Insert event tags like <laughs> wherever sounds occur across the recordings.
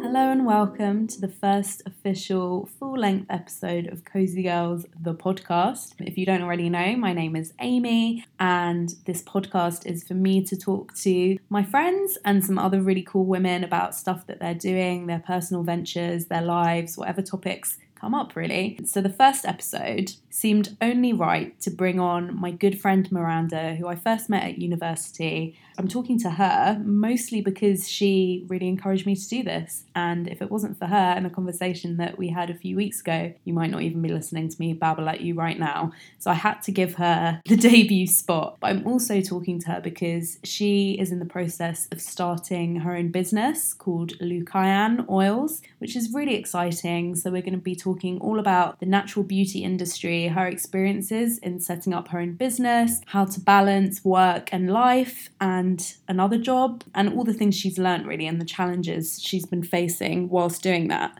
Hello and welcome to the first official full length episode of Cozy Girls, the podcast. If you don't already know, my name is Amy, and this podcast is for me to talk to my friends and some other really cool women about stuff that they're doing, their personal ventures, their lives, whatever topics come up really. So the first episode seemed only right to bring on my good friend Miranda, who I first met at university. I'm talking to her mostly because she really encouraged me to do this. And if it wasn't for her and the conversation that we had a few weeks ago, you might not even be listening to me babble at you right now. So I had to give her <laughs> the debut spot. But I'm also talking to her because she is in the process of starting her own business called Lucayan Oils, which is really exciting. So we're going to be talking all about the natural beauty industry her experiences in setting up her own business, how to balance work and life and another job, and all the things she's learned really and the challenges she's been facing whilst doing that.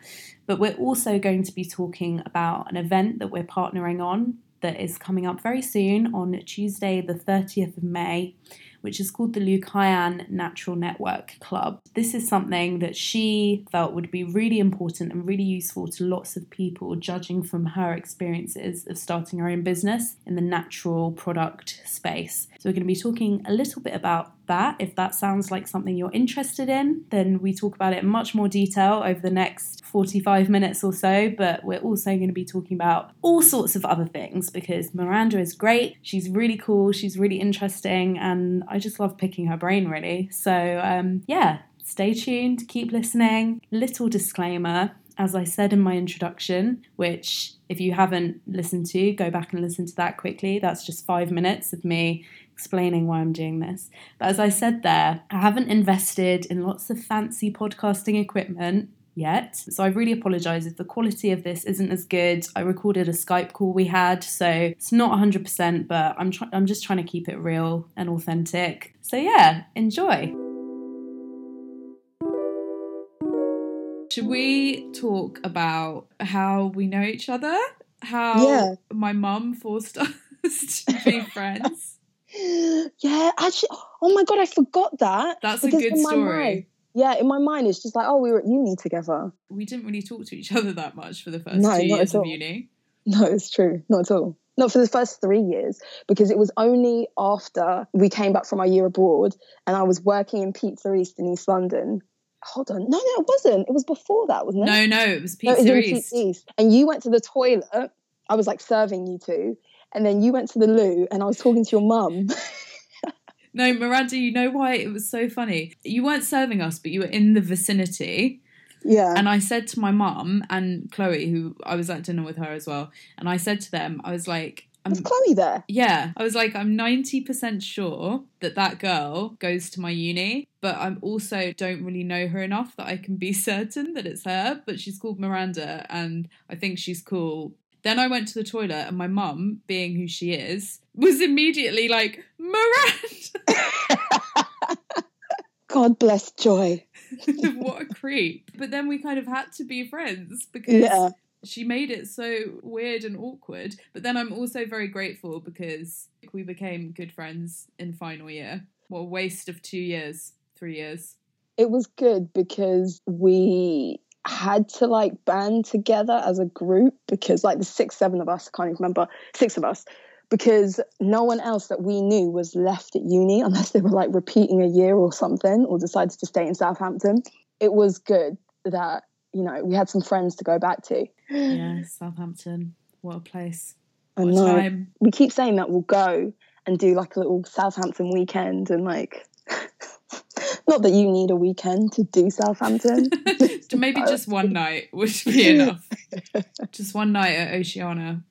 But we're also going to be talking about an event that we're partnering on that is coming up very soon on Tuesday, the 30th of May which is called the Lucayan Natural Network Club. This is something that she felt would be really important and really useful to lots of people, judging from her experiences of starting her own business in the natural product space. So, we're going to be talking a little bit about that. If that sounds like something you're interested in, then we talk about it in much more detail over the next 45 minutes or so. But we're also going to be talking about all sorts of other things because Miranda is great. She's really cool. She's really interesting. And I just love picking her brain, really. So, um, yeah, stay tuned, keep listening. Little disclaimer as I said in my introduction, which if you haven't listened to, go back and listen to that quickly. That's just five minutes of me explaining why I'm doing this. But as I said there, I haven't invested in lots of fancy podcasting equipment yet. So I really apologize if the quality of this isn't as good. I recorded a Skype call we had, so it's not 100%, but I'm try- I'm just trying to keep it real and authentic. So yeah, enjoy. Should we talk about how we know each other? How Yeah. my mum forced <laughs> us to be friends? Yeah, actually, oh my god, I forgot that. That's a good story. mind- yeah, in my mind, it's just like, oh, we were at uni together. We didn't really talk to each other that much for the first No, two not years at of uni. No, it's true, not at all. Not for the first three years, because it was only after we came back from our year abroad and I was working in Pizza East in East London. Hold on, no, no, it wasn't. It was before that, wasn't it? No, no, it was No, it was Pizza East. Pizza East. And you went to the toilet. I was like serving you two. And then you went to the loo and I was talking to your mum. <laughs> No, Miranda, you know why it was so funny? You weren't serving us, but you were in the vicinity. yeah. And I said to my mum and Chloe, who I was at dinner with her as well, and I said to them, I was like, I'm, was Chloe there? yeah, I was like, I'm 90% sure that that girl goes to my uni, but I'm also don't really know her enough that I can be <laughs> certain that it's her, but she's called Miranda and I think she's cool. Then I went to the toilet and my mum, being who she is, was immediately like, Miranda! <laughs> God bless Joy. <laughs> what a creep. But then we kind of had to be friends because Yeah. she made it so weird and awkward. But then I'm also very grateful because we became good friends in final year. What a waste of two years, three years. It was good because we had to like band together as a group because like the six, seven of us, I can't even remember, six of us, because no one else that we knew was left at uni unless they were like repeating a year or something or decided to stay in Southampton. It was good that, you know, we had some friends to go back to. Yeah, <gasps> Southampton. What a place. I What a know. time. We keep saying that we'll go and do like a little Southampton weekend and like not that you need a weekend to do Southampton. <laughs> Maybe just one <laughs> night would be enough. just one night at Oceana.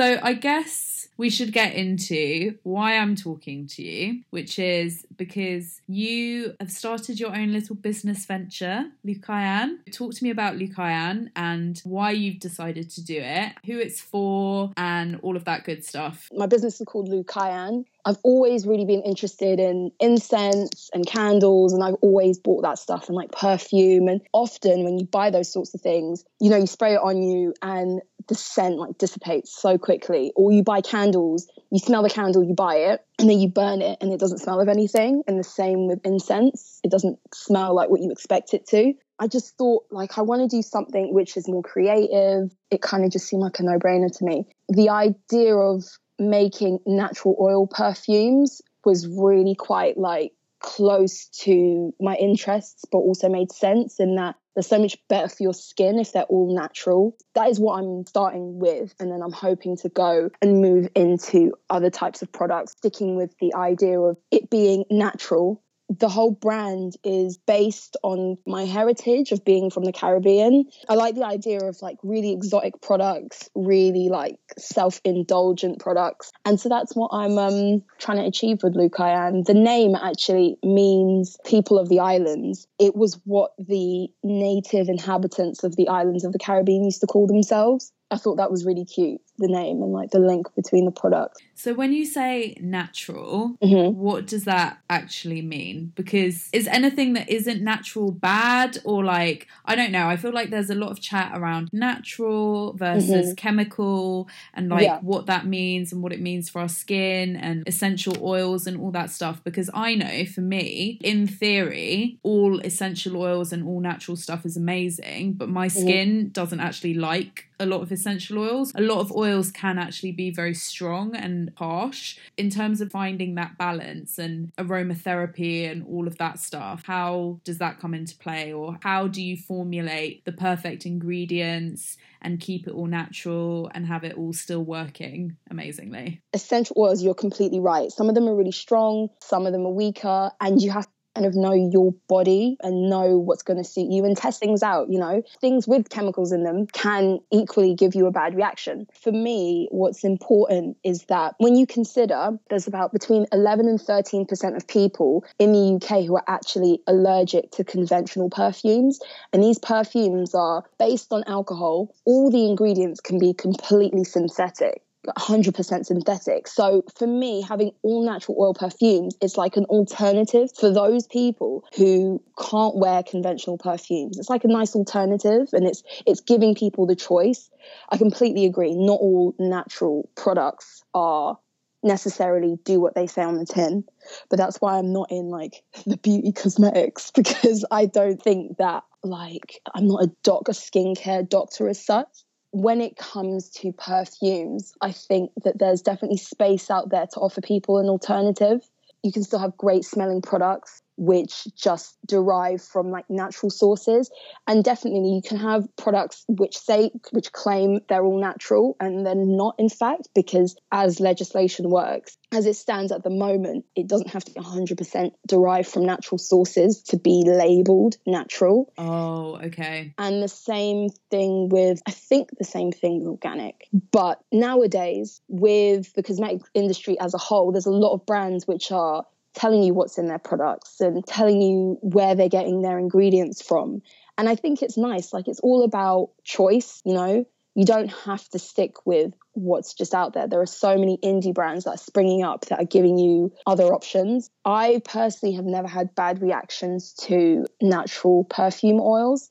So I guess we should get into why I'm talking to you, which is because you have started your own little business venture, Lucayan. Talk to me about Lucayan and why you've decided to do it, who it's for, and all of that good stuff. My business is called Lucayan. I've always really been interested in incense and candles, and I've always bought that stuff and like perfume. And often, when you buy those sorts of things, you know, you spray it on you, and the scent like dissipates so quickly. Or you buy candles, you smell the candle, you buy it, and then you burn it and it doesn't smell of anything. And the same with incense, it doesn't smell like what you expect it to. I just thought like I want to do something which is more creative. It kind of just seemed like a no-brainer to me. The idea of making natural oil perfumes was really quite like close to my interests, but also made sense in that they're so much better for your skin if they're all natural. That is what I'm starting with. And then I'm hoping to go and move into other types of products, sticking with the idea of it being natural the whole brand is based on my heritage of being from the Caribbean. I like the idea of like really exotic products, really like self-indulgent products. And so that's what I'm um, trying to achieve with Lucayan. The name actually means people of the islands. It was what the native inhabitants of the islands of the Caribbean used to call themselves. I thought that was really cute, the name and like the link between the products. So when you say natural, Mhm. what does that actually mean? Because is anything that isn't natural bad or like I don't know, I feel like there's a lot of chat around natural versus chemical and like Yeah. what that means and what it means for our skin and essential oils and all that stuff because I know for me, in theory, all essential oils and all natural stuff is amazing, but my skin doesn't actually like a lot of essential oils. A lot of oils can actually be very strong and harsh. In terms of finding that balance and aromatherapy and all of that stuff, how does that come into play? Or how do you formulate the perfect ingredients and keep it all natural and have it all still working amazingly? essential oils, you're completely right. Some of them are really strong, some of them are weaker, and you have kind of know your body and know what's going to suit you and test things out. You know, things with chemicals in them can equally give you a bad reaction. For me, what's important is that when you consider there's about between 11 and 13% of people in the UK who are actually allergic to conventional perfumes, and these perfumes are based on alcohol, all the ingredients can be completely synthetic. 100% synthetic. So for me, having all natural oil perfumes is like an alternative for those people who can't wear conventional perfumes. It's like a nice alternative and it's it's giving people the choice. I completely agree. Not all natural products are necessarily do what they say on the tin but that's why i'm not in like <laughs> the beauty cosmetics <laughs> because i don't think that like i'm not a doc a skincare doctor as such when it comes to perfumes, I think that there's definitely space out there to offer people an alternative. You can still have great smelling products which just derive from like natural sources and definitely you can have products which say which claim they're all natural and they're not in fact because as legislation works as it stands at the moment it doesn't have to be 100% derived from natural sources to be labeled natural Oh, okay. and the same thing with, I think the same thing with organic. But nowadays, with the cosmetic industry as a whole, there's a lot of brands which are telling you what's in their products and telling you where they're getting their ingredients from. And I think it's nice. Like it's all about choice, you know? You don't have to stick with what's just out there. There are so many indie brands that are springing up that are giving you other options. I personally have never had bad reactions to natural perfume oils.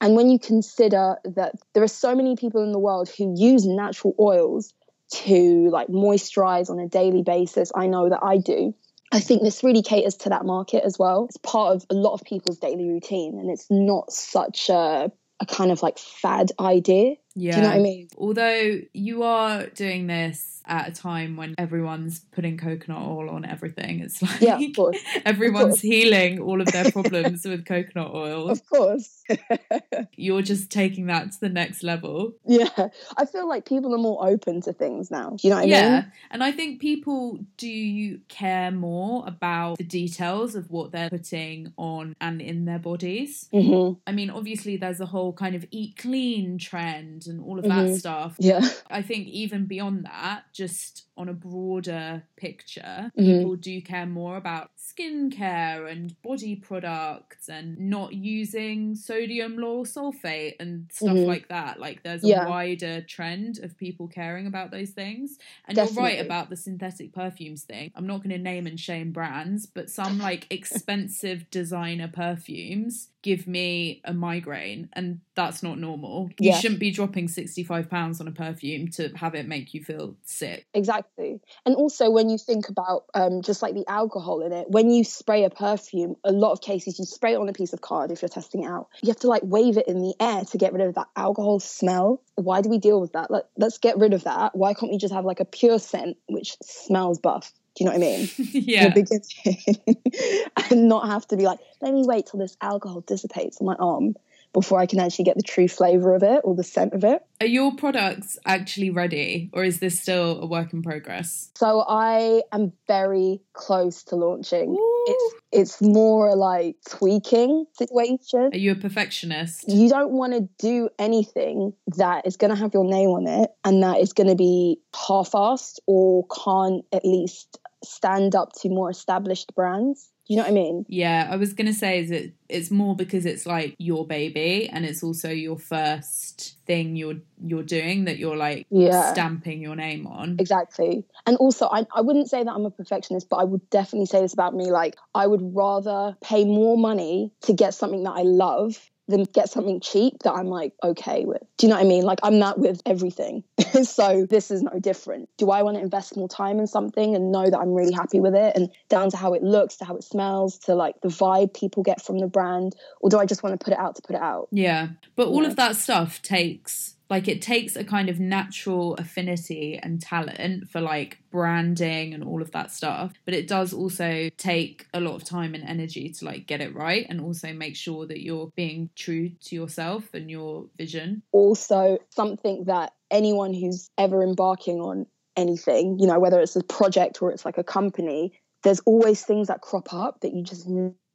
And when you consider that there are so many people in the world who use natural oils to like moisturize on a daily basis, I know that I do. I think this really caters to that market as well. It's part of a lot of people's daily routine and it's not such a, a kind of like fad idea. Yeah. Do you know what I mean? Although you are doing this at a time when everyone's putting coconut oil on everything, it's like Yeah, of course. <laughs> everyone's course. healing all of their problems with coconut oil. Of course. <laughs> You're just taking that to the next level. yeah. I feel like people are more open to things now. Do you know what I yeah. mean? Yeah. And I think people do care more about the details of what they're putting on and in their bodies. hmm I mean, obviously, there's a whole kind of eat clean trend and all of that Mhm. stuff. Yeah. I think even beyond that, just on a broader picture, Mhm. people do care more about skincare and body products and not using sodium lauryl sulfate and stuff Mhm. like that. Like there's a Yeah. wider trend of people caring about those things. And you're right about the synthetic perfumes thing. I'm not going to name and shame brands, but some like <laughs> expensive designer perfumes give me a migraine and that's not normal. You shouldn't be dropping 65 pounds on a perfume to have it make you feel sick. Exactly. And also, when you think about um, just like the alcohol in it, when you spray a perfume, a lot of cases you spray it on a piece of card if you're testing it out. You have to like wave it in the air to get rid of that alcohol smell. Why do we deal with that? Like, let's get rid of that. Why can't we just have like a pure scent which smells buff? Do you know what I mean? <laughs> yeah. In the beginning. and not have to be like, let me wait till this alcohol dissipates on my arm before I can actually get the true flavor of it or the scent of it. Are your products actually ready or is this still a work in progress? So I am very close to launching. Ooh. It's it's more like tweaking situation. Are you a perfectionist? You don't want to do anything that is going to have your name on it and that is going to be half-assed or can't at least stand up to more established brands. Do you know what I mean? Yeah, I was gonna say is it it's more because it's like your baby and it's also your first thing you're you're doing that you're like Yeah. stamping your name on. Exactly. And also, I, I wouldn't say that I'm a perfectionist, but I would definitely say this about me. Like, I would rather pay more money to get something that I love than get something cheap that I'm like okay with. Do you know what I mean? Like, I'm that with everything. <laughs> so, this is no different. Do I want to invest more time in something and know that I'm really happy with it and down to how it looks, to how it smells, to like the vibe people get from the brand? Or do I just want to put it out to put it out? Yeah. But all Yeah. of that stuff takes like it takes a kind of natural affinity and talent for like branding and all of that stuff but it does also take a lot of time and energy to like get it right and also make sure that you're being true to yourself and your vision also something that anyone who's ever embarking on anything, you know, whether it's a project or it's like a company, there's always things that crop up that you just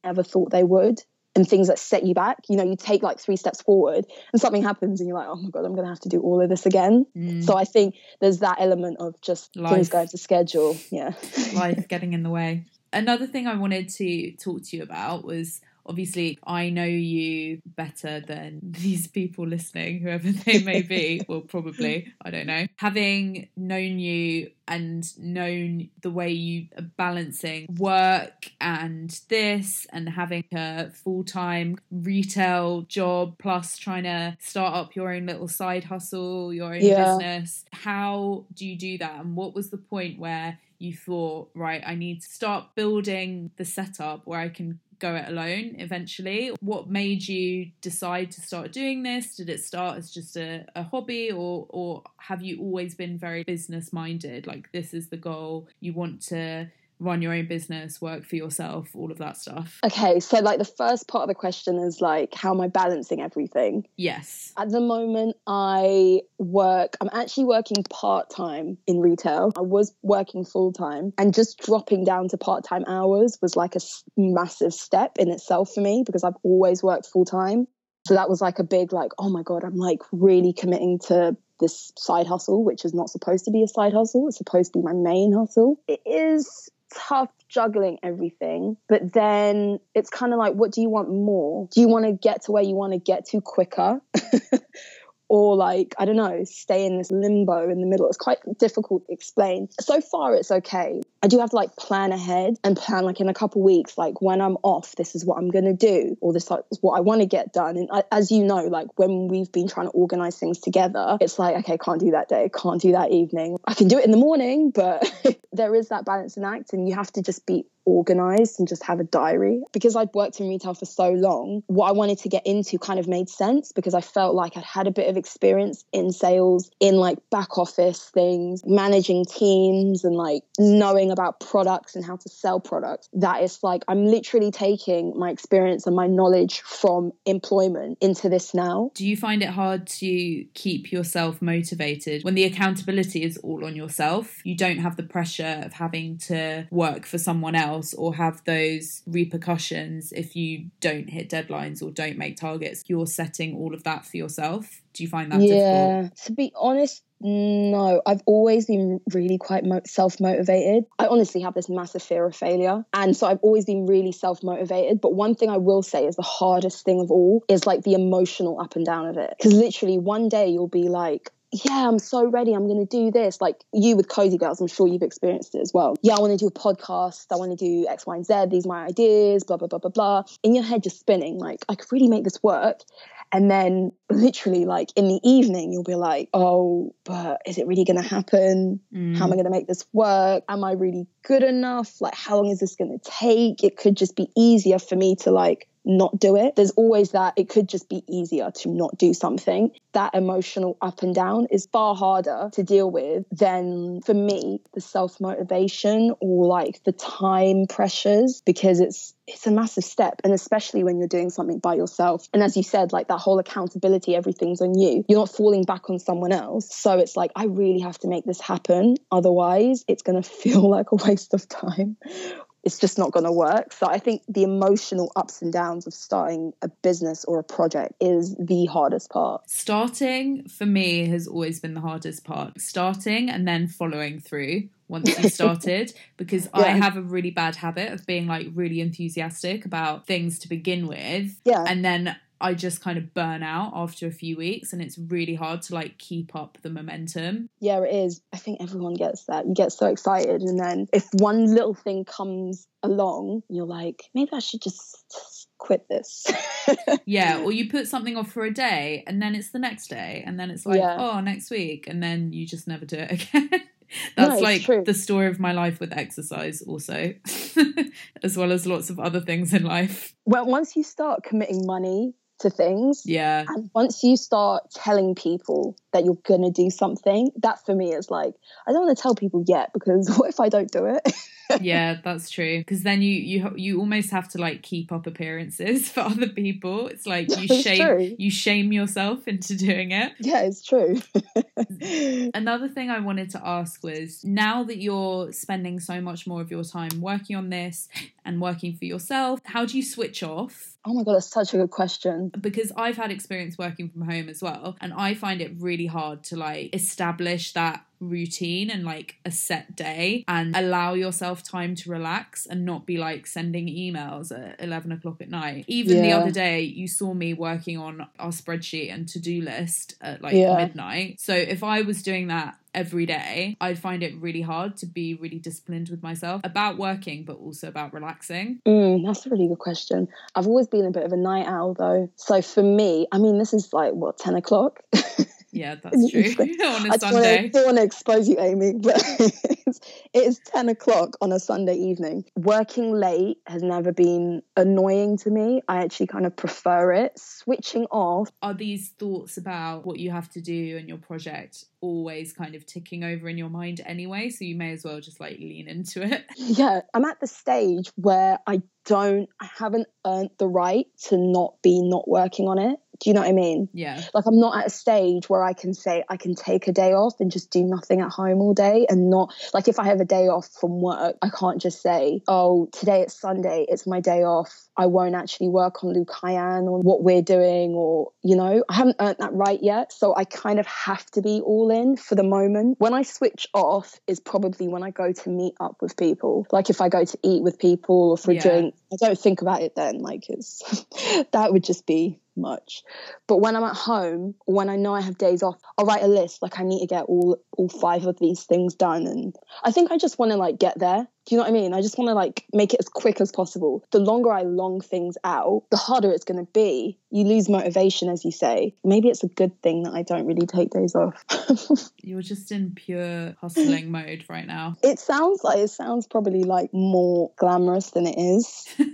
never thought they would. And things that set you back. You know, you take like three steps forward and something happens and you're like, oh my God, I'm going to have to do all of this again. Mm, So I think there's that element of just Life. things going to schedule. Yeah. life <laughs> getting in the way another thing i wanted to talk to you about was obviously i know you better than <laughs> these people listening whoever they may be. <laughs> Well probably. I don't know. Having known you and known the way you are balancing work and this and having a full-time retail job plus trying to start up your own little side hustle your own Yeah. business how do you do that? And what was the point where you thought right i need to start building the setup where i can go it alone eventually. What made you decide to start doing this? Did it start as just a, a hobby or or have you always been very business minded like this is the goal you want to run your own business work for yourself all of that stuff Okay. So, like, the first part of the question is like, how am I balancing everything? yes At the moment, I work, I'm actually working part time in retail. I was working full time, and just dropping down to part time hours was like a massive step in itself for me because I've always worked full time. So that was like a big, like, oh my God, I'm like really committing to this side hustle, which is not supposed to be a side hustle. It's supposed to be my main hustle. It is tough juggling everything, but then it's kind of like, what do you want more? Do you want to get to where you want to get to quicker? <laughs> or like I don't know, stay in this limbo in the middle. It's quite difficult to explain. So far, it's okay. I do have to like plan ahead and plan like in a couple weeks, like when I'm off, this is what I'm gonna do, or this is what I want to get done. And I, as you know, like when we've been trying to organize things together, it's like okay, can't do that day, can't do that evening. I can do it in the morning, but <laughs> there is that balancing act, and you have to just be organized and just have a diary. Because I'd worked in retail for so long, what I wanted to get into kind of made sense because I felt like I'd had a bit of experience in sales, in like back office things, managing teams and like knowing about products and how to sell products. That is like I'm literally taking my experience and my knowledge from employment into this now. do you find it hard to keep yourself motivated when the accountability is all on yourself? You don't have the pressure of having to work for someone else or have those repercussions if you don't hit deadlines or don't make targets. You're setting all of that for yourself. Do you find that difficult? yeah, to be honest, no. I've always been really quite mo- self motivated. I honestly have this massive fear of failure. And so I've always been really self motivated. But one thing I will say is the hardest thing of all is like the emotional up and down of it. Because literally one day you'll be like, yeah, I'm so ready. I'm going to do this. Like you with Cozy Girls, I'm sure you've experienced it as well. Yeah, I want to do a podcast. I want to do X, Y, and Z. These are my ideas, blah, blah, blah, blah, blah. In your head, just spinning. Like, I could really make this work. And then literally, like in the evening, you'll be like, oh, but is it really going to happen? Mm. How am I going to make this work? Am I really good enough? Like, how long is this going to take? It could just be easier for me to like not do it. There's always that it could just be easier to not do something. That emotional up and down is far harder to deal with than for me the self motivation or like the time pressures because it's it's a massive step and especially when you're doing something by yourself. And as you said like that whole accountability everything's on you. You're not falling back on someone else. So it's like i really have to make this happen. Otherwise it's going <laughs> to feel like a waste of time it's just not going to work. So I think the emotional ups and downs of starting a business or a project is the hardest part. Starting for me has always been the hardest part. Starting and then following through once you <laughs> started because yeah. I have a really bad habit of being like really enthusiastic about things to begin with. Yeah. And then I just kind of burn out after a few weeks and it's really hard to like keep up the momentum. Yeah, it is. I think everyone gets that. You get so excited and then if one little thing comes along, you're like, maybe I should just quit this. <laughs> yeah, or you put something off for a day and then it's the next day and then it's like, yeah. oh, next week and then you just never do it <laughs> again. That's no, like true. the story of my life with exercise, also, <laughs> as well as lots of other things in life. Well, once you start committing money to things. Yeah. And once you start telling people that you're going to do something, that for me is like, I don't want to tell people yet because <laughs> what if I don't do it? yeah, <laughs> that's true. Because then you you you almost have to like keep up appearances <laughs> for other people. It's like you it's shame true. you shame yourself into doing it. Yeah, it's true. Another thing I wanted to ask was now that you're spending so much more of your time working on this and working for yourself, how do you switch off? Oh my god, that's such a good question. Because I've had experience working from home as well, and I find it really hard to like establish that routine and like a set day and allow yourself time to relax and not be like sending emails at 11 o'clock at night. Even yeah. the other day, you saw me working on our spreadsheet and to do list at like yeah. midnight. So if I was doing that every day, I'd find it really hard to be really disciplined with myself about working, but also about relaxing. Mm, that's a really good question. I've always been a bit of a night owl though. So for me, I mean, this is like what, 10 o'clock? <laughs> Yeah, <laughs> that's true. <laughs> on a I Sunday. I don't want to expose you, Amy, <laughs> but it's, it is 10 o'clock on a Sunday evening. Working late has never been annoying to me. I actually kind of prefer it. Switching off. Are these thoughts about what you have to do and your project always kind of ticking over in your mind anyway? So you may as well just like lean into it. Yeah, I'm at the stage where I don't, I haven't earned the right to not be not working on it. Do you know what I mean? Yeah. Like I'm not at a stage where I can say I can take a day off and just do nothing at home all day and not like if I have a day off from work, I can't just say, oh, today it's Sunday, it's my day off. I won't actually work on Lucayan or what we're doing or, you know, I haven't earned that right yet. So I kind of have to be all in for the moment. When I switch off is probably when I go to meet up with people. Like if I go to eat with people or for yeah. a drink, I don't think about it then. Like it's <laughs> that would just be much. But when I'm at home, when I know I have days off, I'll write a list. Like I need to get all all five of these things done, and I think I just want to like get there. Do you know what I mean? I just want to like make it as quick as possible. The longer I long things out, the harder it's going to be. You lose motivation, as you say. Maybe it's a good thing that I don't really take days off. <laughs> You're just in pure hustling mode right now. It sounds like it sounds probably like more glamorous than it is. <laughs>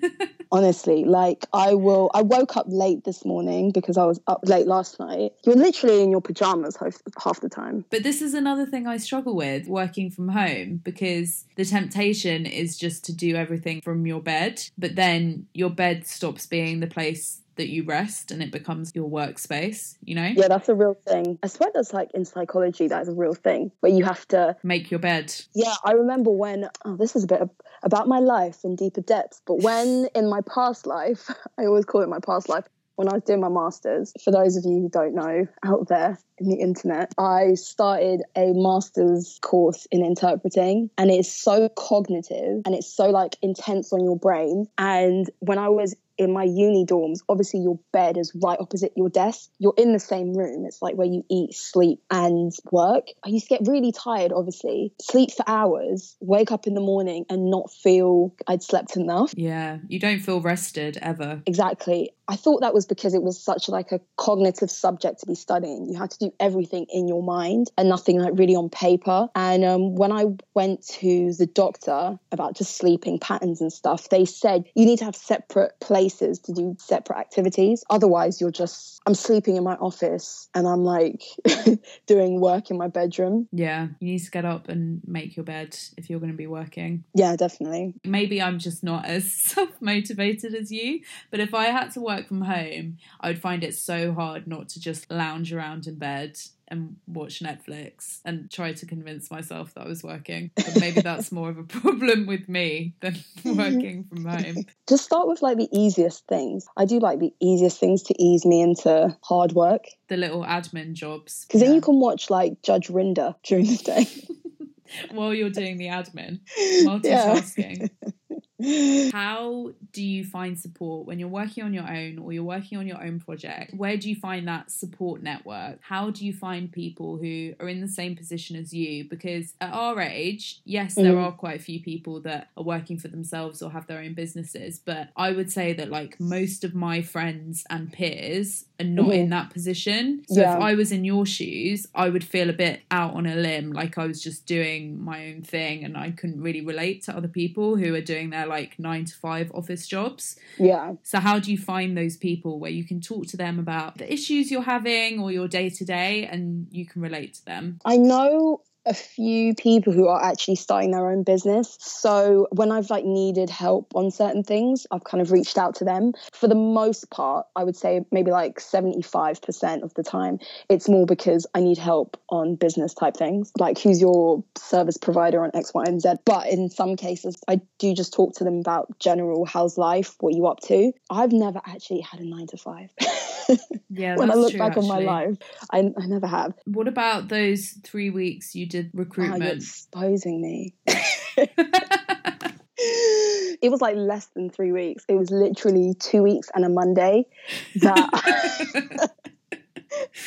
honestly like i will i woke up late this morning because i was up late last night you're literally in your pajamas half, half the time but this is another thing i struggle with working from home because the temptation is just to do everything from your bed but then your bed stops being the place that you rest and it becomes your workspace, you know? Yeah, that's a real thing. I swear that's like in psychology, that's a real thing where you have to make your bed. Yeah, I remember when, oh, this is a bit about my life in deeper depths, but when in my past life, <laughs> I always call it my past life, when I was doing my master's, for those of you who don't know out there in the internet, I started a master's course in interpreting and it's so cognitive and it's so like intense on your brain. And when I was in my uni dorms, obviously your bed is right opposite your desk. You're in the same room. It's like where you eat, sleep, and work. I used to get really tired, obviously, sleep for hours, wake up in the morning and not feel I'd slept enough. Yeah, you don't feel rested ever. Exactly. I thought that was because it was such like a cognitive subject to be studying. You had to do everything in your mind and nothing like really on paper. And um, when I went to the doctor about just sleeping patterns and stuff, they said you need to have separate places to do separate activities. Otherwise, you're just, I'm sleeping in my office and I'm like <laughs> doing work in my bedroom. Yeah, you need to get up and make your bed if you're going to be working. Yeah, definitely. Maybe I'm just not <laughs> as self motivated as you, but if I had to work work from home, I would find it so hard not to just lounge around in bed and watch Netflix and try to convince myself that I was working. But maybe that's more of a <laughs> problem with me than mm-hmm. working from home. Just start with like the easiest things. I do like the easiest things to ease me into hard work. The little admin jobs. Because yeah. then you can watch like Judge Rinder during the day. <laughs> While you're doing the admin, <laughs> multitasking. Yeah. <laughs> How do you find support when you're working on your own or you're working on your own project? Where do you find that support network? How do you find people who are in the same position as you? Because at our age, yes, there mm. are quite a few people that are working for themselves or have their own businesses, but I would say that like most of my friends and peers are not mm-hmm. in that position. So yeah. if I was in your shoes, I would feel a bit out on a limb, like I was just doing my own thing and I couldn't really relate to other people who are doing their like nine to five office jobs. Yeah. So how do you find those people where you can talk to them about the issues you're having or your day to day and you can relate to them? I know a few people who are actually starting their own business. So when I've like needed help on certain things, I've kind of reached out to them. For the most part, I would say maybe like 75% of the time, it's more because I need help on business type things, like who's your service provider on X, Y, and Z. But in some cases, I do just talk to them about general how's life, what you up to. I've never actually had a nine to five. <laughs> yeah, when I look true, back actually. on my life, I, I never have. What about those three weeks you did recruitment? you're exposing me. <laughs> <laughs> it was like less than three weeks. It was literally two weeks and a Monday that <laughs>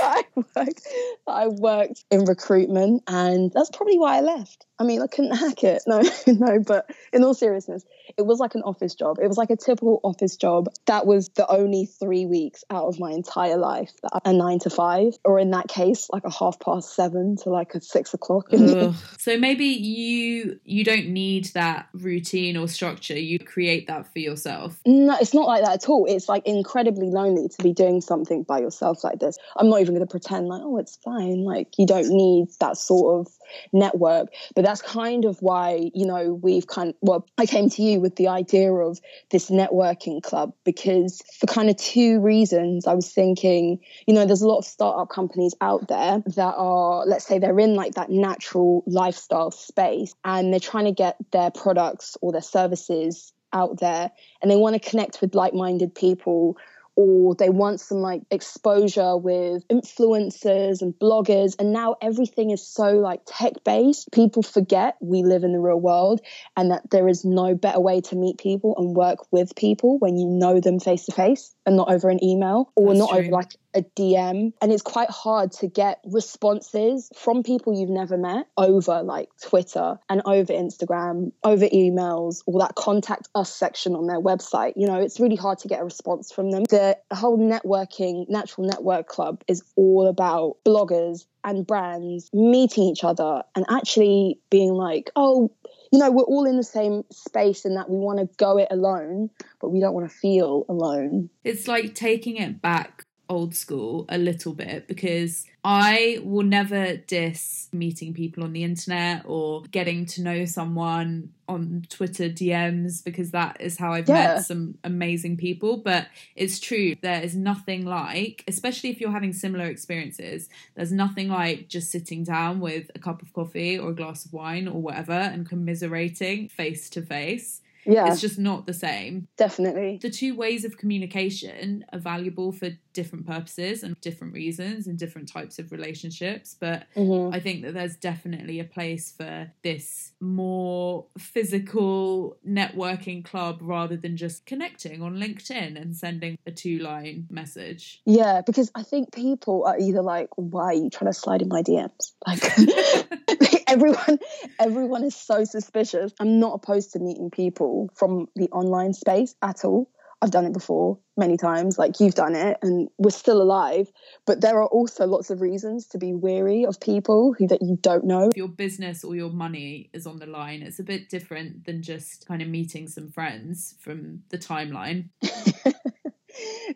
I worked. I worked in recruitment, and that's probably why I left. I mean, I couldn't <laughs> hack it. No, <laughs> no, but in all seriousness, it was like an office job. It was like a typical office job. That was the only three weeks out of my entire life, a nine to five, or in that case, like a half past seven to like a six o'clock. <laughs> so maybe you you don't need that routine or structure. You create that for yourself. No, it's not like that at all. It's like incredibly lonely to be doing something by yourself like this. I'm not even going to pretend like, oh, it's fine. Like you don't need that sort of network. But that's kind of why, you know, we've kind of, well, I came to you with the idea of this networking club because for kind of two reasons, I was thinking, you know, there's a lot of startup companies out there that are, let's say, they're in like that natural lifestyle space and they're trying to get their products or their services out there and they want to connect with like minded people or they want some like exposure with influencers and bloggers and now everything is so like tech based people forget we live in the real world and that there is no better way to meet people and work with people when you know them face to face and not over an email or That's not true. over like a DM. And it's quite hard to get responses from people you've never met over like Twitter and over Instagram, over emails, or that contact us section on their website. You know, it's really hard to get a response from them. The whole networking, Natural Network Club is all about bloggers and brands meeting each other and actually being like, oh, you know, we're all in the same space in that we want to go it alone, but we don't want to feel alone. It's like taking it back old school a little bit because I will never diss meeting people on the internet or getting to know someone on Twitter DMs because that is how I've yeah. met some amazing people. But it's true, there is nothing like, especially if you're having similar experiences, there's nothing like just sitting down with a cup of coffee or a glass of wine or whatever and commiserating face to face yeah. It's just not the same. Definitely. The two ways of communication are valuable for different purposes and different reasons and different types of relationships. But Mhm. I think that there's definitely a place for this more physical networking club rather than just connecting on LinkedIn and sending a two line message. Yeah, because I think people are either like, "Why are you trying to slide in my DMs?" Like <laughs> everyone, everyone is so suspicious. I'm not opposed to meeting people from the online space at all. I've done it before many times, like you've done it, and we're still alive. But there are also lots of reasons to be weary of people who that you don't know. If your business or your money is on the line, it's a bit different than just kind of meeting some friends from the timeline. <laughs>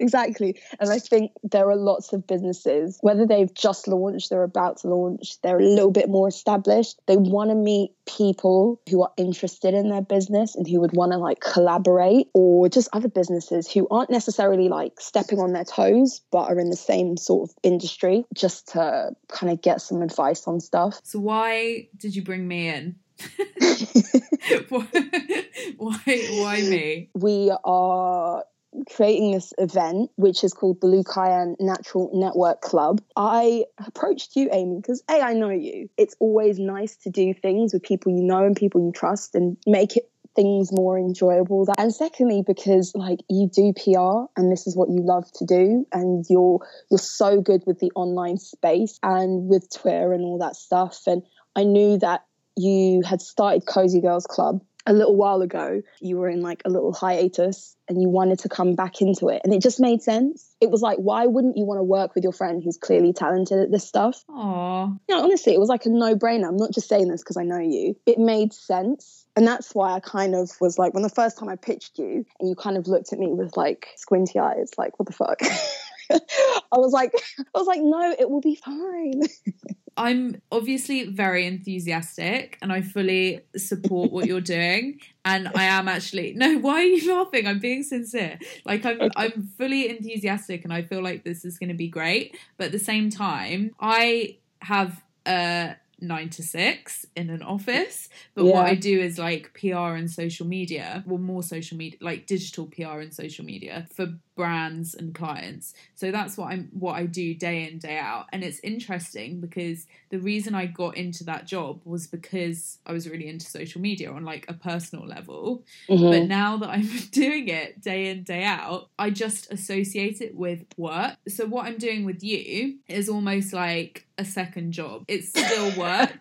exactly. And I think there are lots of businesses, whether they've just launched, they're about to launch, they're a little bit more established. They want to meet people who are interested in their business and who would want to like collaborate, or just other businesses who aren't necessarily like stepping on their toes, but are in the same sort of industry, just to kind of get some advice on stuff. So, why did you bring me in? why, <laughs> <laughs> why, why me? we are creating this event which is called the Lucayan Natural Network Club. I approached you, Amy, because A, I know you. It's always nice to do things with people you know and people you trust and make it things more enjoyable and secondly because like you do PR and this is what you love to do and you're you're so good with the online space and with Twitter and all that stuff and I knew that you had started Cozy Girls Club a little while ago. You were in like a little hiatus and you wanted to come back into it. And it just made sense. It was like, why wouldn't you want to work with your friend who's clearly talented at this stuff? Aw, Yeah, honestly, it was like a no brainer. I'm not just saying this because I know you. It made sense. And that's why I kind of was like, when the first time I pitched you and you kind of looked at me with like squinty eyes, like, what the fuck? <laughs> <laughs> I was like, <laughs> I was like, no, it will be fine. <laughs> I'm obviously very enthusiastic and I fully support what you're doing. And I am actually no, why are you laughing? I'm being sincere. Like I'm I'm fully enthusiastic and I feel like this is gonna be great. But at the same time, I have a nine to six in an office. But what I do is like PR and social media, well more social media like digital PR and social media for brands and clients. So that's what I'm what I do day in day out. And it's interesting because the reason I got into that job was because I was really into social media on like a personal level. But Mhm. now that I'm <laughs> doing it day in day out, I just associate it with work. So what I'm doing with you is almost like a second job. It's still <laughs> work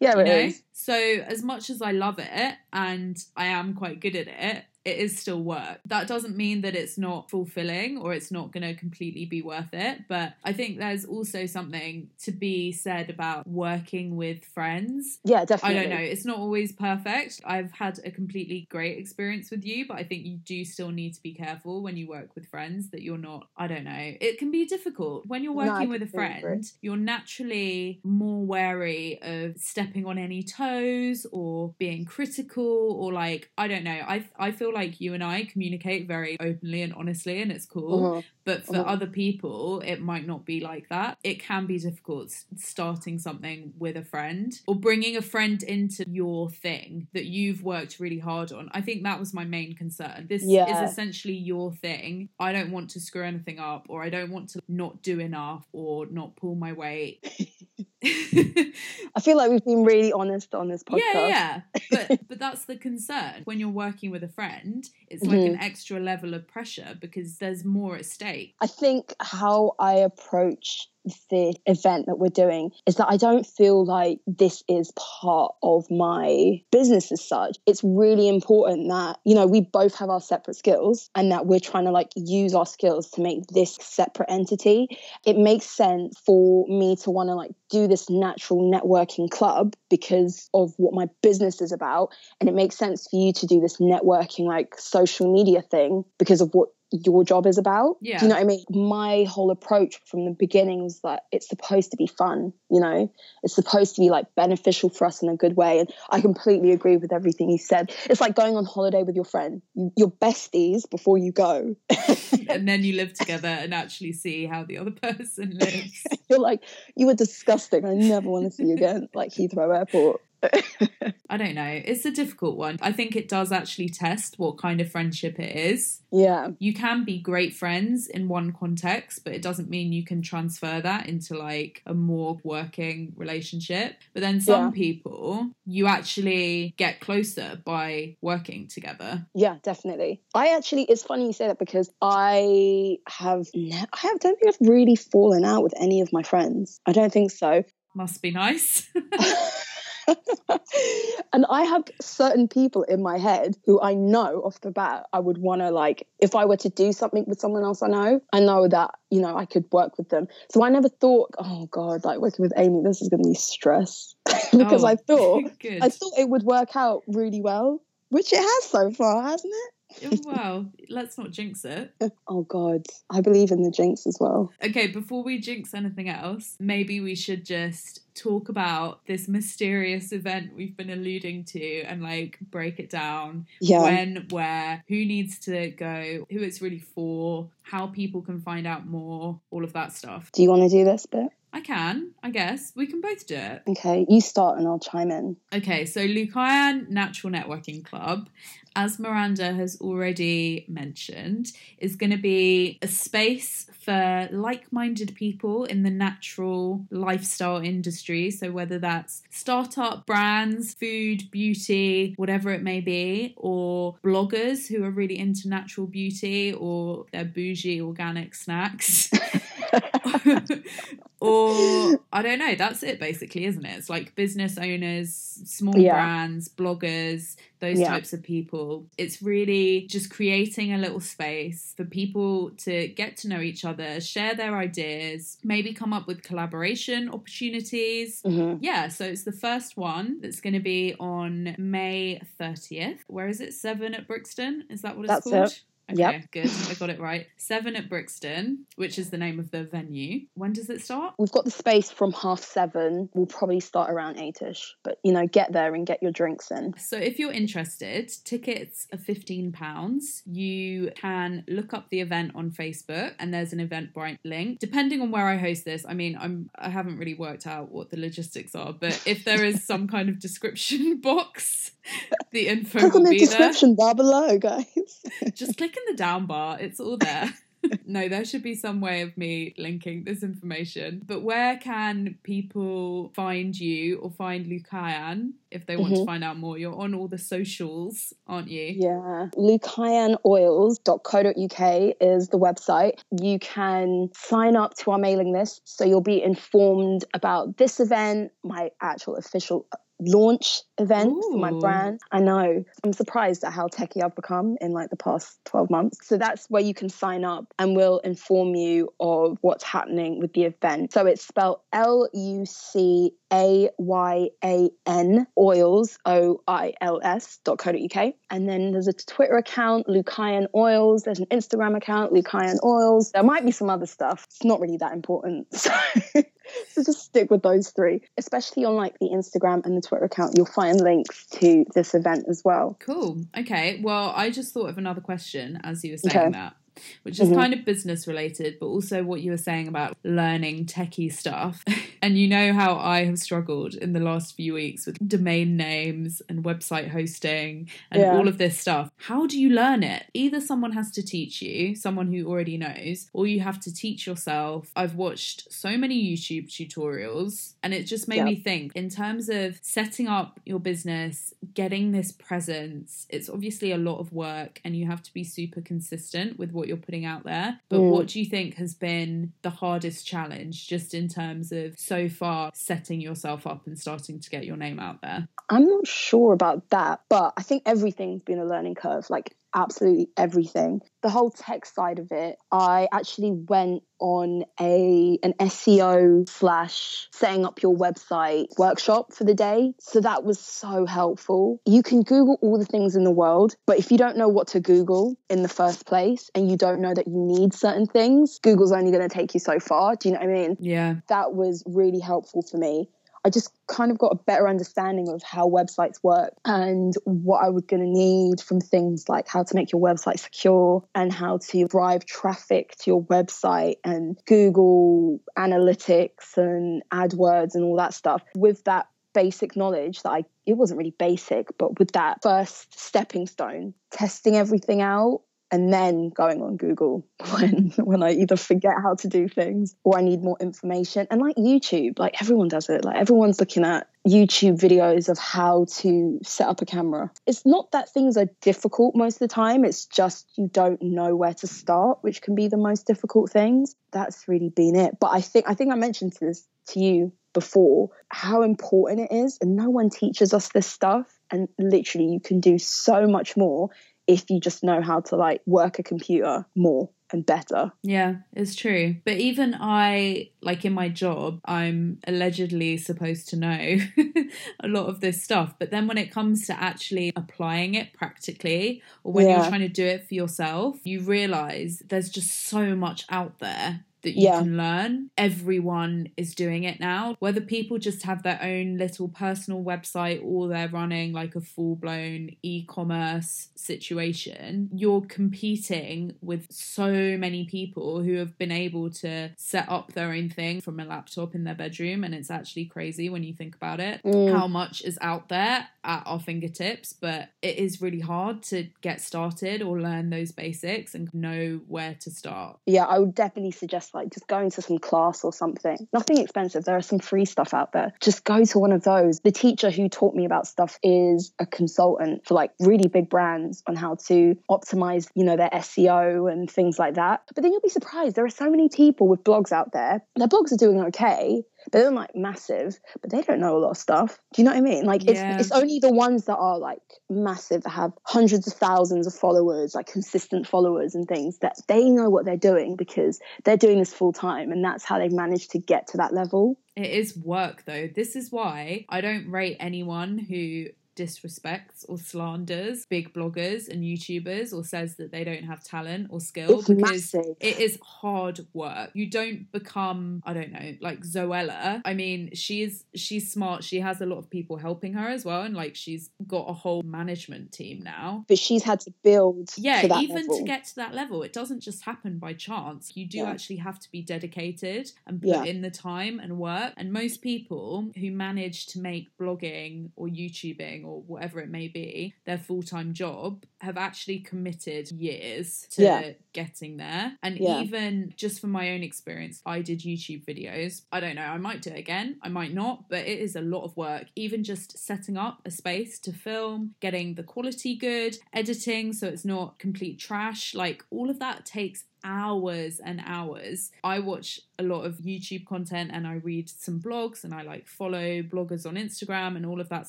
yeah, you it know? is. So as much as I love it and I am quite good at it, it is still work. That doesn't mean that it's not fulfilling or it's not going to completely be worth it. But I think there's also something to be said about working with friends. Yeah, definitely. I don't know. It's not always perfect. I've had a completely great experience with you, but I think you do still need to be careful when you work with friends that you're not, I don't know. It can be difficult. When you're No, working with a friend, you're naturally more wary of stepping on any toes or being critical or like, I don't know. I I feel like you and I communicate very openly and honestly and it's cool. Mhm. But for Mhm. other people, it might not be like that. It can be difficult starting something with a friend or bringing a friend into your thing that you've worked really hard on. I think that was my main concern. This Yeah. is essentially your thing. I don't want to screw anything up or I don't want to not do enough or not pull my weight. <laughs> I feel like we've been really honest on this podcast. Yeah, yeah. But <laughs> but that's the concern. When you're working with a friend, it's like Mm-hmm. an extra level of pressure because there's more at stake. I think how I approach the event that we're doing is that I don't feel like this is part of my business as such. It's really important that, you know, we both have our separate skills and that we're trying to like use our skills to make this separate entity. It makes sense for me to want to like do this natural networking club because of what my business is about. And it makes sense for you to do this networking like social media thing because of what your job is about. Yeah. Do you know what I mean? My whole approach from the beginning was that it's supposed to be fun, you know? It's supposed to be like beneficial for us in a good way. And I completely agree with everything you said. It's like going on holiday with your friend. your besties before you go. <laughs> and then you live together and actually see how the other <laughs> person <laughs> lives. You're like, you were disgusting. I never want to see you again. Like Heathrow Airport. <laughs> I don't know. It's a difficult one. I think it does actually test what kind of friendship it is. yeah. You can be great friends in one context, but it doesn't mean you can transfer that into like a more working relationship. But then some Yeah. people, you actually get closer by working together. Yeah, definitely. I actually, it's funny you say that because I have, ne- I have, don't think I've really fallen out with any of my friends. I don't think so. Must be nice. <laughs> <laughs> <laughs> and I have certain people in my head who I know off the bat I would want to like if I were to do something with someone else I know, I know that you know I could work with them. So I never thought, oh god, like working with Amy, this is going to be stress <laughs> because Oh, I <laughs> thought Good. I thought it would work out really well, which it has so far, hasn't it? Oh, well, let's not jinx it. <laughs> Oh god, I believe in the jinx as well. Okay, before we jinx anything else, maybe we should just talk about this mysterious event we've been alluding to and like break it down. Yeah. When, where, who needs to go, who it's really for, how people can find out more, all of that stuff. do you want to do this bit? I can, I guess. We can both do it. Okay, you start and I'll chime in. Okay, so Lucayan Natural Networking Club, as Miranda has already mentioned, is going to be a space for like minded people in the natural lifestyle industry. So, whether that's startup brands, food, beauty, whatever it may be, or bloggers who are really into natural beauty or their bougie organic snacks. <laughs> <laughs> or I don't know. That's it, basically, isn't it? It's like business owners, small Yeah. brands, bloggers, those Yeah. types of people. It's really just creating a little space for people to get to know each other, share their ideas, maybe come up with collaboration opportunities. hmm Yeah, so it's the first one that's going to be on May 30th. Where is it? Seven at Brixton? Is that what it's That's called? it. Okay, Yep. good. I got it right. Seven at Brixton, which is the name of the venue. When does it start? We've got the space from half seven. We'll probably start around eight-ish, but you know, get there and get your drinks in. So, if you're interested, tickets are £15. You can look up the event on Facebook and there's an Eventbrite link. Depending on where I host this, I mean, I'm I haven't really worked out what the logistics are, but if there is some kind of description <laughs> box, <laughs> the info Click on the be there. description bar below, guys. <laughs> Just click in the down bar, it's all there. <laughs> no, there should be some way of me linking this information. But where can people find you or find Lucayan if they want to Mhm. find out more? You're on all the socials, aren't you? Yeah. lucayanoils.co.uk is the website. You can sign up to our mailing list so you'll be informed about this event, my actual official launch event for my brand. I know. I'm surprised at how techy I've become in like the past 12 months. So that's where you can sign up and we'll inform you of what's happening with the event. So it's spelled L U C A Y A N oils, O I L S dot co dot UK. And then there's a Twitter account, Lucayan Oils. There's an Instagram account, Lucayan Oils. There might be some other stuff. It's not really that important. <laughs> So, so just stick with those three, especially on like the Instagram and the Twitter account. You'll find links to this event as well. Cool. Okay. Well, I just thought of another question as you were saying Okay. that, which is Mhm. kind of business related, but also what you were saying about learning techie stuff. <laughs> and you know how I have struggled in the last few weeks with domain names and website hosting and Yeah. all of this stuff. How do you learn it? Either someone has to teach you, someone who already knows, or you have to teach yourself. I've watched so many YouTube tutorials and it just made Yeah. me think in terms of setting up your business, getting this presence, it's obviously a lot of work and you have to be super consistent with what you're putting out there. But Mm. what do you think has been the hardest challenge just in terms of so far setting yourself up and starting to get your name out there? I'm not sure about that, but I think everything's been a learning curve, like absolutely everything. The whole tech side of it, I actually went on a an SEO slash setting up your website workshop for the day. So that was so helpful. You can Google all the things in the world, but if you don't know what to Google in the first place and you don't know that you need certain things, Google's only going to take you so far. Do you know what I mean? Yeah. that was really helpful for me. I just kind of got a better understanding of how websites work and what I was going to need from things like how to make your website secure and how to drive traffic to your website and Google Analytics and AdWords and all that stuff. With that basic knowledge that I it wasn't really basic, but with that first stepping stone, testing everything out and then going on Google <laughs> when when I either forget how to do things or I need more information. And like YouTube, like everyone does it. Like everyone's looking at YouTube videos of how to set up a camera. It's not that things are difficult most of the time, it's just you don't know where to start, which can be the most difficult things. That's really been it. But I think I think I mentioned this to you before how important it is and no one teaches us this stuff and literally you can do so much more if you just know how to like work a computer more and better. Yeah, it's true. But even I, like in my job, I'm allegedly supposed to know <laughs> a lot of this stuff. But then when it comes to actually applying it practically, or when yeah. you're trying to do it for yourself, you realize there's just so much out there that you yeah. can learn. Everyone is doing it now. Whether people just have their own little personal website or they're running like a full blown e commerce situation, you're competing with so many people who have been able to set up their own thing from a laptop in their bedroom. And it's actually crazy when you think about it mm. how much is out there at our fingertips. But it is really hard to get started or learn those basics and know where to start. Yeah, I would definitely suggest like just going to some class or something. Nothing expensive. There are some free stuff out there. Just go to one of those. The teacher who taught me about stuff is a consultant for like really big brands on how to optimize, you know, their SEO and things like that. But then you'll be surprised. There are so many people with blogs out there. Their blogs are doing okay, but they're like massive, but they don't know a lot of stuff. Do you know what I mean? Like it's yeah. it's only the ones that are like massive that have hundreds of thousands of followers, like consistent followers and things that they know what they're doing because they're doing this full time and that's how they've managed to get to that level. It is work though. This is why I don't rate anyone who disrespects or slanders big bloggers and YouTubers or says that they don't have talent or skill it's because massive. it is hard work. You don't become, I don't know, like Zoella. I mean, she's she's smart. She has a lot of people helping her as well, and like she's got a whole management team now. But she's had to build. Yeah, to even level. to get to that level, it doesn't just happen by chance. You do yeah. actually have to be dedicated and put yeah. in the time and work. And most people who manage to make blogging or YouTubing or whatever it may be, their full time job, have actually committed years to yeah. getting there. And yeah. even just from my own experience, I did YouTube videos. I don't know, I might do it again, I might not, but it is a lot of work. Even just setting up a space to film, getting the quality good, editing so it's not complete trash, like all of that takes hours and hours. I watch a lot of YouTube content and I read some blogs and I like follow bloggers on Instagram and all of that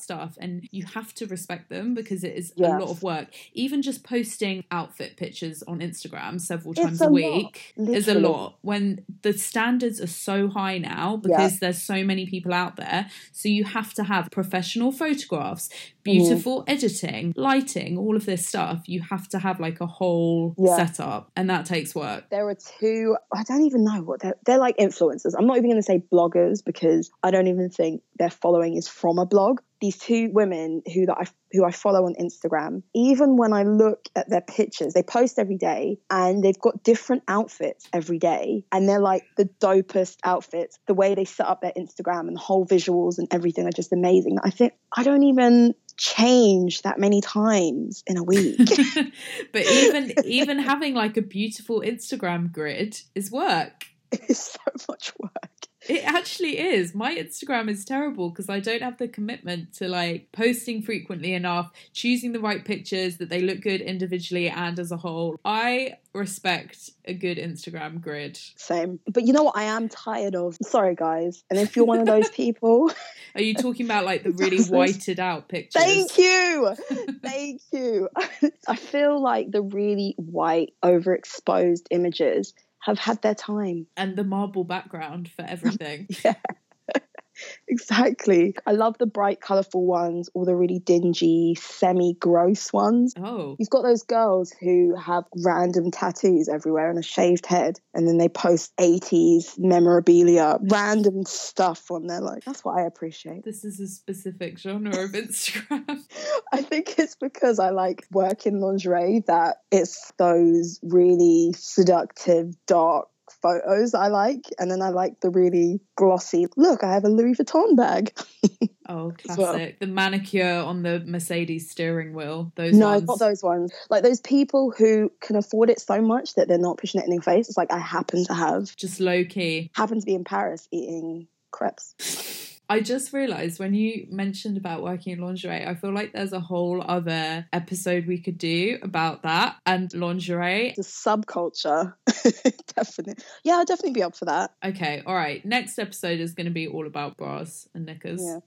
stuff. And you have to respect them because it is yes. a lot of work. Even just posting outfit pictures on Instagram several times a, a, week is a lot when the standards are so high now because there's so many people out there. So you have to have professional photographs, beautiful mm. editing, lighting, all of this stuff. You have to have like a whole yeah. setup and that takes work. There are two, I don't even know what they're, they're like influencers. I'm not even going to say bloggers because I don't even think their following is from a blog. These two women who that I who I follow on Instagram, even when I look at their pictures, they post every day and they've got different outfits every day. And they're like the dopest outfits. The way they set up their Instagram and the whole visuals and everything are just amazing. I think I don't even change that many times in a week. <laughs> but even even having like a beautiful Instagram grid is work. <laughs> It's so much work. It actually is. My Instagram is terrible because I don't have the commitment to like posting frequently enough, choosing the right pictures that they look good individually and as a whole. I respect a good Instagram grid. Same. But you know what I am tired of? Sorry guys. And if you're one of those <laughs> people Are you talking about like the <laughs> really whited out pictures? Thank you. <laughs> Thank you. I feel like the really white overexposed images have had their time. And the marble background for everything. <laughs> yeah. Exactly. I love the bright, colourful ones or the really dingy, semi gross ones. Oh. You've got those girls who have random tattoos everywhere and a shaved head, and then they post 80s memorabilia, random stuff on there. Like, that's what I appreciate. This is a specific genre of <laughs> Instagram. I think it's because I like work in lingerie that it's those really seductive, dark, photos I like, and then I like the really glossy. Look, I have a Louis Vuitton bag. <laughs> Oh, classic. well. The manicure on the Mercedes steering wheel. Those no, ones. not those ones. Like those people who can afford it so much that they're not pushing it in their face. It's like I happen to have Just low key. happen to be in Paris eating crepes. <laughs> I just realised when you mentioned about working in lingerie, I feel like there's a whole other episode we could do about that and lingerie. The subculture, <laughs> definitely. Yeah, I'd definitely be up for that. Okay, all right. Next episode is going to be all about bras and knickers. Yeah,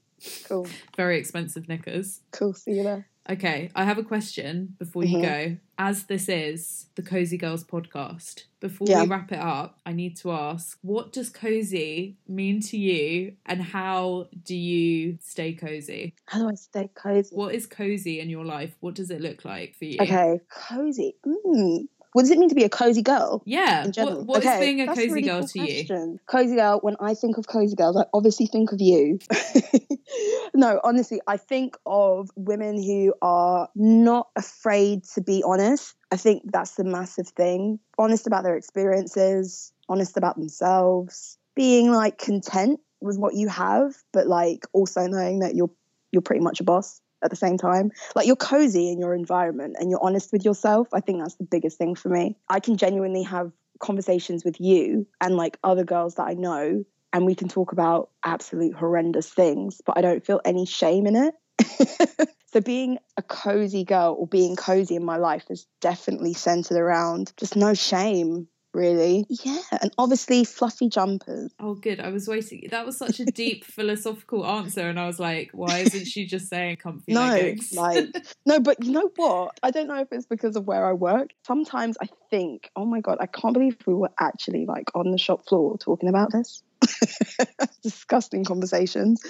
cool, <laughs> Very expensive knickers. cool. See you there. Okay, I have a question before you Mhm. go. As this is the Cozy Girls podcast, before Yeah. we wrap it up, I need to ask what does cozy mean to you and how do you stay cozy? How do I stay cozy? What is cozy in your life? What does it look like for you? Okay, cozy. Mm. What does it mean to be a cozy girl? Yeah. in general. What, what is Okay, being a that's cozy really girl cool to you? Cozy girl, when I think of cozy girls, I obviously think of you. <laughs> no, honestly, I think of women who are not afraid to be honest. I think that's the massive thing. Honest about their experiences, honest about themselves, being like content with what you have, but like also knowing that you're you're pretty much a boss at the same time. Like you're cozy in your environment and you're honest with yourself. I think that's the biggest thing for me. I can genuinely have conversations with you and like other girls that I know, and we can talk about absolute horrendous things, but I don't feel any shame in it. <laughs> so being a cozy girl or being cozy in my life is definitely centered around just no shame, really. Yeah, and obviously fluffy jumpers. Oh, good. I was waiting. That was such a deep <laughs> philosophical answer, and I was like, why isn't she just saying comfy No, leggings? like no, <laughs> but you know what? I don't know if it's because of where I work. Sometimes I think, oh my god, I can't believe we were actually like on the shop floor talking about this. <laughs> Disgusting conversations.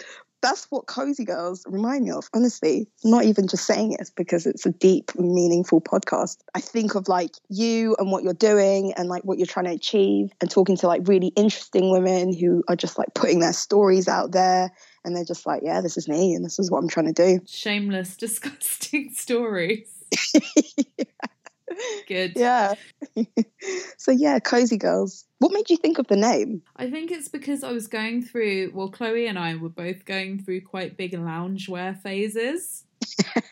That's what cozy girls remind me of. Honestly, not even just saying it, because it's a deep, meaningful podcast. I think of like you and what you're doing and like what you're trying to achieve, and talking to like really interesting women who are just like putting their stories out there, and they're just like, yeah, this is me, and this is what I'm trying to do. Shameless, <laughs> disgusting stories. <laughs> <laughs> Good. Yeah. <laughs> so yeah, cozy girls. What made you think of the name? I think it's because I was going through, well, Chloe and I were both going through quite big loungewear phases. <laughs>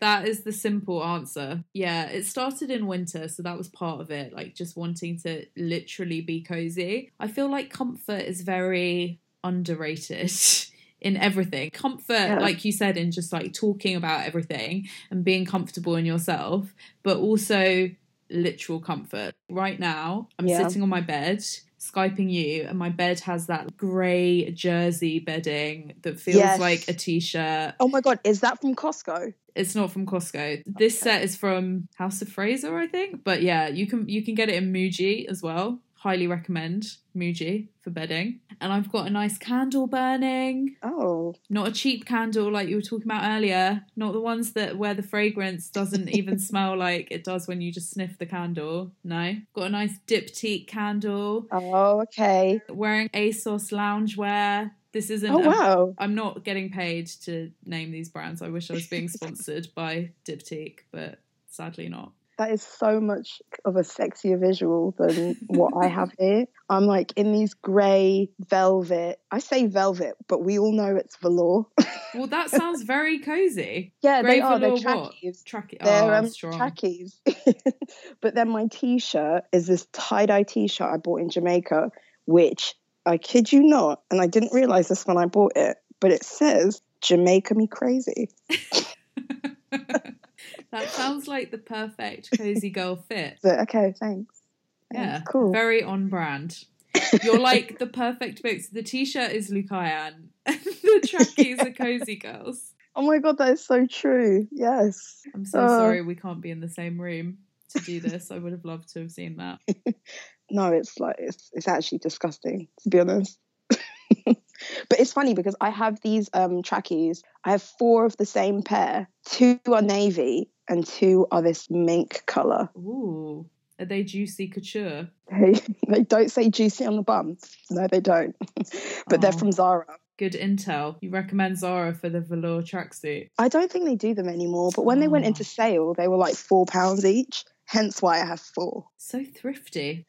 That is the simple answer. Yeah, it started in winter, so that was part of it, like just wanting to literally be cozy. I feel like comfort is very underrated. In everything, comfort, Yeah. like you said, in just like talking about everything and being comfortable in yourself, but also literal comfort. Right now, I'm Yeah. sitting on my bed, Skyping you, and my bed has that grey jersey bedding that feels Yes. like a t shirt. Oh my god, is that from Costco? It's not from Costco. Oh, this Okay. set is from House of Fraser, I think. But yeah, you can you can get it in Muji as well. Highly recommend Muji for bedding. And I've got a nice candle burning. Oh, Not a cheap candle like you were talking about earlier. Not the ones that where the fragrance doesn't even <laughs> smell like it does when you just sniff the candle. No. Got a nice diptyque candle. oh, okay. Wearing ASOS loungewear. This isn't Oh wow. I'm not getting paid to name these brands. I wish I was being sponsored by Diptyque, but sadly not. That is so much of a sexier visual than what I have <laughs> here. I'm like in these grey velvet. I say velvet, but we all know it's velour. Well, that <laughs> sounds very cozy. yeah, Grey they are. They're trackies. Track. They're oh, um, trackies. <laughs> but then my t-shirt is this tie-dye t-shirt I bought in Jamaica, which I kid you not, and I didn't realize this when I bought it, but it says Jamaica me crazy. That sounds like the perfect cozy girl fit. So, okay, thanks. Yeah, cool. Very on brand. You're like the perfect mix. The t-shirt is Lucayan, <laughs> and the trackies are cozy girls. <laughs> Oh my god, that is so true. Yes. I'm so Oh. sorry we can't be in the same room to do this. I would have loved to have seen that. <laughs> No, it's like it's it's actually disgusting to be honest. but it's funny because I have these um trackies. I have four of the same pair. Two are navy and two are this mink color. Ooh, are they juicy couture? They <laughs> they don't say juicy on the bum. No, they don't. <laughs> but they're Oh. from Zara. Good intel. You recommend Zara for the velour tracksuit? I don't think they do them anymore. But when they went Oh. into sale, they were like four pounds each. Hence why I have four. So thrifty.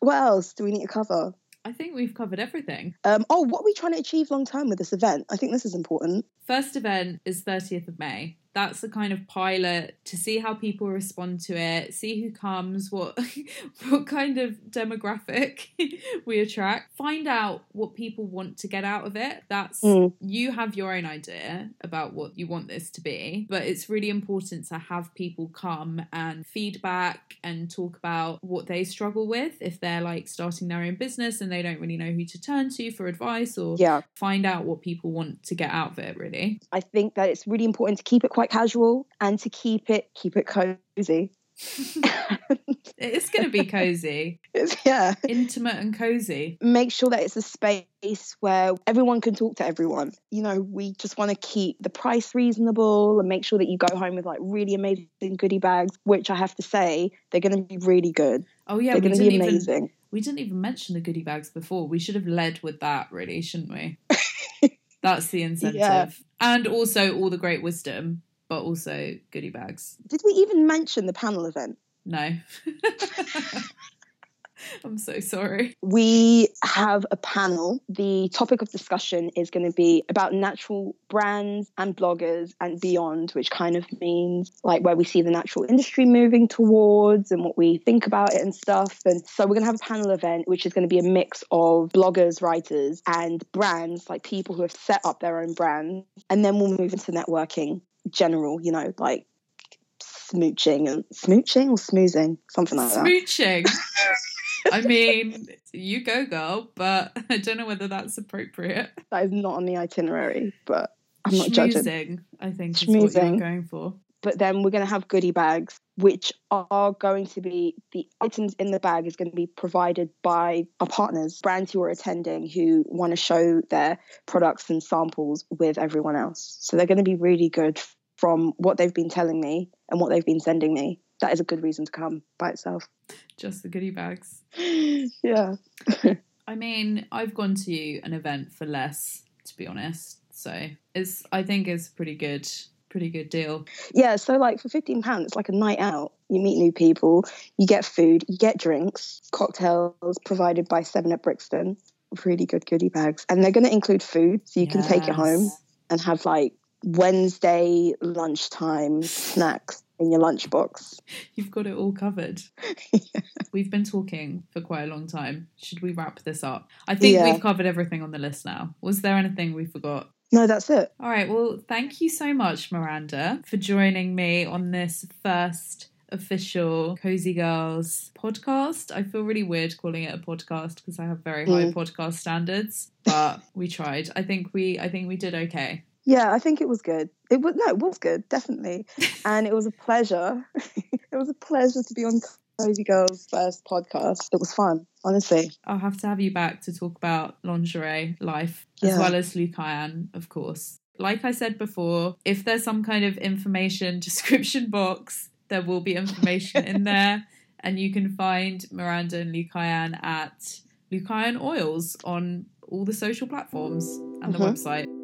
What else do we need to cover? I think we've covered everything. Um, oh, what are we trying to achieve long term with this event? I think this is important. First event is 30th of May. That's the kind of pilot to see how people respond to it, see who comes, what <laughs> what kind of demographic <laughs> we attract, find out what people want to get out of it. That's Mm. you have your own idea about what you want this to be, but it's really important to have people come and feedback and talk about what they struggle with if they're like starting their own business and they don't really know who to turn to for advice or Yeah, find out what people want to get out of it really I think that it's really important to keep it quite casual and to keep it keep it cozy. <laughs> it's going to be cozy It's- yeah, intimate and cozy make sure that it's a space where everyone can talk to everyone. You know, we just want to keep the price reasonable and make sure that you go home with like really amazing goodie bags, which I have to say, they're going to be really good. oh yeah they're going to be even amazing. we didn't even mention the goodie bags before we should have led with that really shouldn't we <laughs> that's the incentive Yeah. and also all the great wisdom but also goodie bags Did we even mention the panel event? no <laughs> i'm so sorry We have a panel. The topic of discussion is going to be about natural brands and bloggers and beyond, which kind of means like where we see the natural industry moving towards and what we think about it and stuff. And so we're going to have a panel event, which is going to be a mix of bloggers, writers, and brands, like people who have set up their own brands. And then we'll move into networking, general, you know, like smooching and smooching or smoozing, something like that. smooching <laughs> i mean you go girl but <laughs> i don't know whether that's appropriate That is not on the itinerary, but I'm not judging. Schmoozing, I think is what you're going for. but then we're going to have goodie bags which are going to be the items in the bag is going to be provided by our partners brands who are attending who want to show their products and samples with everyone else so they're going to be really good from what they've been telling me and what they've been sending me. That is a good reason to come by itself. Just the goodie bags. <laughs> yeah. I mean, I've gone to an event for less, to be honest. So it's I think it's pretty good, pretty good deal. yeah so like for 15 pounds it's like a night out. You meet new people you get food you get drinks cocktails provided by seven at brixton. Really good goodie bags. And they're going to include food so you can take it home and have like wednesday lunchtime snacks in your lunchbox You've got it all covered. <laughs> We've been talking for quite a long time. Should we wrap this up? I think Yeah. we've covered everything on the list now. Was there anything we forgot? no that's it All right. Well, thank you so much, Miranda, for joining me on this first official Cozy Girls podcast. I feel really weird calling it a podcast because I have very high Mm. podcast standards, but we tried. I think we I think we did okay. Yeah i think it was good it was no it was good definitely <laughs> and it was a pleasure <laughs> it was a pleasure to be on cozy girls first podcast it was fun honestly I'll have to have you back to talk about lingerie life as Yeah. well as Lucayan, of course. Like I said before, if there's some kind of information <laughs> description box, there will be information in there. And you can find Miranda and Lucayan at Lucayan Oils on all the social platforms and the Mhm. website.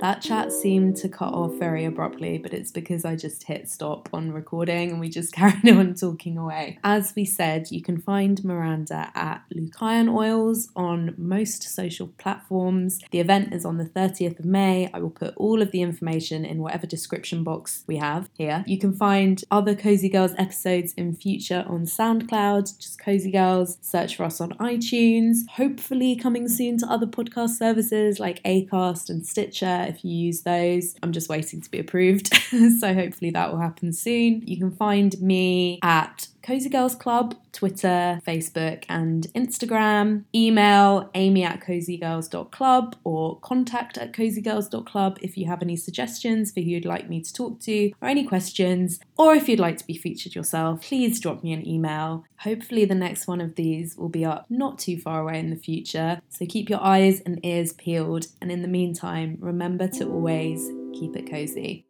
That chat seemed to cut off very abruptly, but it's because I just hit stop on recording and we just <laughs> carried on talking away. As we said, you can find Miranda at Lucayan Oils on most social platforms. The event is on the 30th of May. I will put all of the information in whatever description box we have here. You can find other Cozy Girls episodes in future on SoundCloud, just Cozy Girls. Search for us on iTunes. Hopefully, coming soon to other podcast services like Acast and Stitcher if you use those. I'm just waiting to be approved, <laughs> so hopefully that will happen soon. You can find me at Cozy Girls Club, Twitter, Facebook, and Instagram. Email amy at cozygirls.club or contact at cozygirls.club if you have any suggestions for who you'd like me to talk to or any questions, or if you'd like to be featured yourself, please drop me an email. Hopefully, the next one of these will be up not too far away in the future, so keep your eyes and ears peeled. And in the meantime, remember to always keep it cozy.